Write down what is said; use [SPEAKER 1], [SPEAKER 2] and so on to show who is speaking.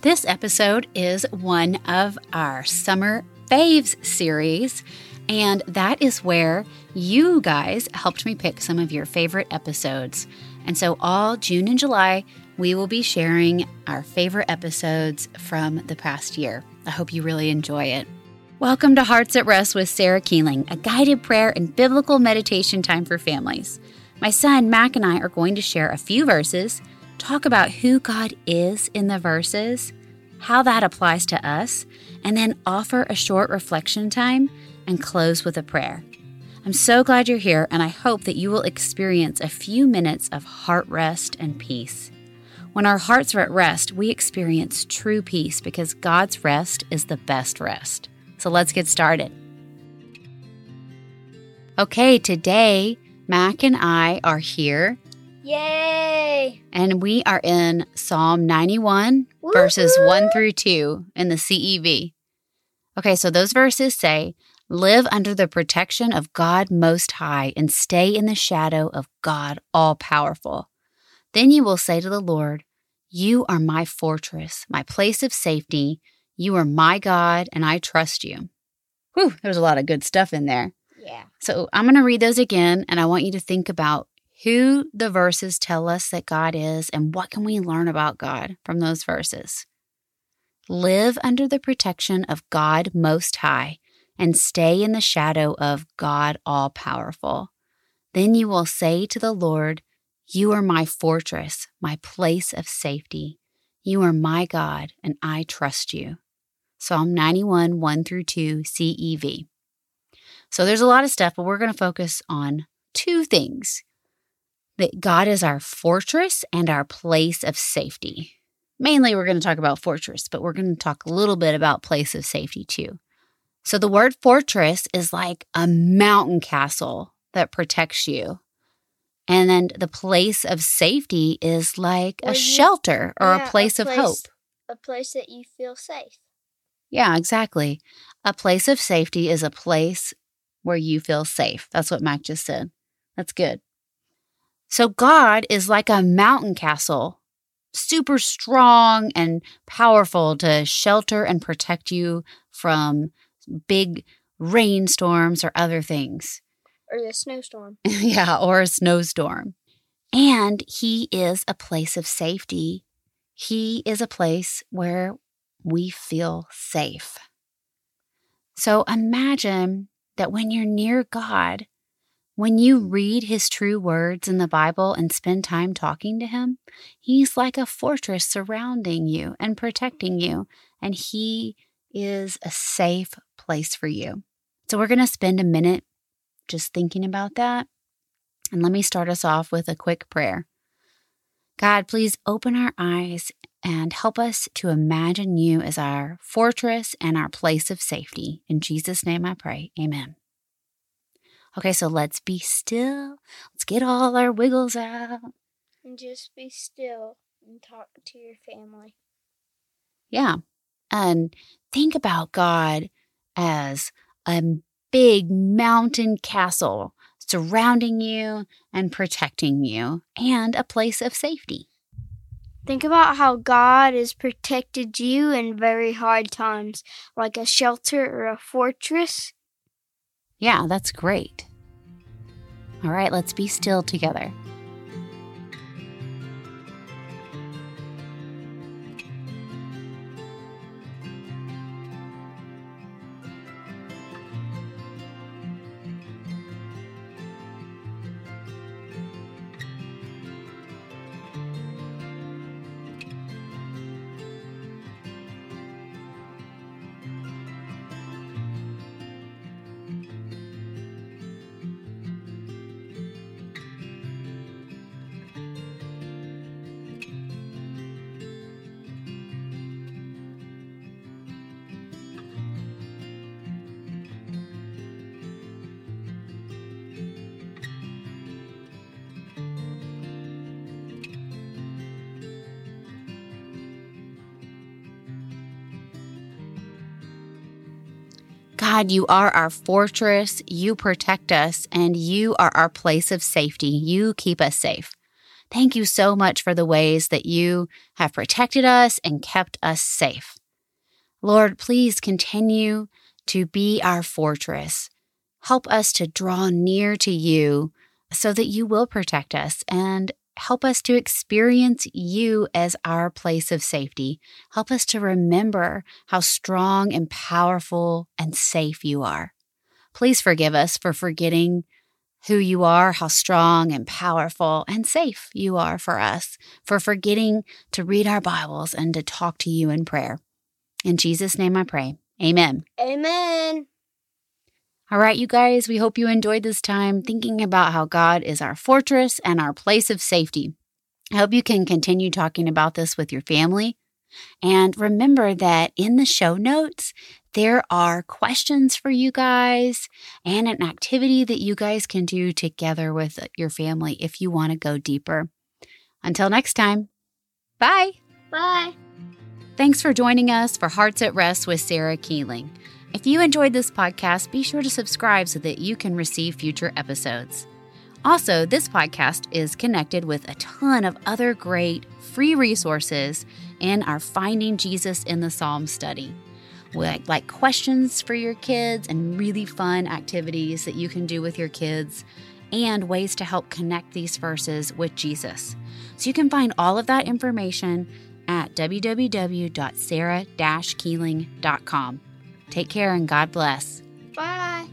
[SPEAKER 1] This episode is one of our Summer Faves series, and that is where you guys helped me pick some of your favorite episodes. And so, all June and July, we will be sharing our favorite episodes from the past year. I hope you really enjoy it. Welcome to Hearts at Rest with Sarah Keeling, a guided prayer and biblical meditation time for families. My son Mac and I are going to share a few verses, talk about who God is in the verses, how that applies to us, and then offer a short reflection time and close with a prayer. I'm so glad you're here, and I hope that you will experience a few minutes of heart rest and peace. When our hearts are at rest, we experience true peace because God's rest is the best rest. So let's get started. Okay, today, Mac and I are here.
[SPEAKER 2] Yay!
[SPEAKER 1] And we are in Psalm 91, Woo-hoo! verses 1 through 2 in the CEV. Okay, so those verses say, Live under the protection of God Most High and stay in the shadow of God All Powerful. Then you will say to the Lord, You are my fortress, my place of safety. You are my God, and I trust you. Whew, there's a lot of good stuff in there.
[SPEAKER 2] Yeah.
[SPEAKER 1] So I'm going to read those again, and I want you to think about who the verses tell us that God is and what can we learn about God from those verses. Live under the protection of God Most High and stay in the shadow of God All Powerful. Then you will say to the Lord, You are my fortress, my place of safety. You are my God, and I trust you. Psalm 91, 1 through 2, CEV. So there's a lot of stuff, but we're going to focus on two things that God is our fortress and our place of safety. Mainly, we're going to talk about fortress, but we're going to talk a little bit about place of safety too. So, the word fortress is like a mountain castle that protects you. And then the place of safety is like a shelter or yeah, a, place a place of hope.
[SPEAKER 2] A place that you feel safe.
[SPEAKER 1] Yeah, exactly. A place of safety is a place where you feel safe. That's what Mac just said. That's good. So God is like a mountain castle, super strong and powerful to shelter and protect you from big rainstorms or other things.
[SPEAKER 2] Or a snowstorm.
[SPEAKER 1] yeah, or a snowstorm. And He is a place of safety. He is a place where we feel safe. So imagine that when you're near God, when you read his true words in the Bible and spend time talking to him, he's like a fortress surrounding you and protecting you, and he is a safe place for you. So, we're going to spend a minute just thinking about that. And let me start us off with a quick prayer. God, please open our eyes and help us to imagine you as our fortress and our place of safety. In Jesus' name I pray. Amen. Okay, so let's be still. Let's get all our wiggles out.
[SPEAKER 2] And just be still and talk to your family.
[SPEAKER 1] Yeah. And think about God as a big mountain castle surrounding you and protecting you and a place of safety.
[SPEAKER 2] Think about how God has protected you in very hard times, like a shelter or a fortress.
[SPEAKER 1] Yeah, that's great. All right, let's be still together. God, you are our fortress. You protect us, and you are our place of safety. You keep us safe. Thank you so much for the ways that you have protected us and kept us safe. Lord, please continue to be our fortress. Help us to draw near to you so that you will protect us and help us to experience you as our place of safety. Help us to remember how strong and powerful and safe you are. Please forgive us for forgetting who you are, how strong and powerful and safe you are for us, for forgetting to read our Bibles and to talk to you in prayer. In Jesus' name I pray. Amen.
[SPEAKER 2] Amen.
[SPEAKER 1] All right, you guys, we hope you enjoyed this time thinking about how God is our fortress and our place of safety. I hope you can continue talking about this with your family. And remember that in the show notes, there are questions for you guys and an activity that you guys can do together with your family if you want to go deeper. Until next time, bye.
[SPEAKER 2] Bye.
[SPEAKER 1] Thanks for joining us for Hearts at Rest with Sarah Keeling. If you enjoyed this podcast, be sure to subscribe so that you can receive future episodes. Also, this podcast is connected with a ton of other great free resources in our Finding Jesus in the Psalms study. Like, like questions for your kids and really fun activities that you can do with your kids, and ways to help connect these verses with Jesus. So you can find all of that information at www.sarah-keeling.com. Take care and God bless.
[SPEAKER 2] Bye.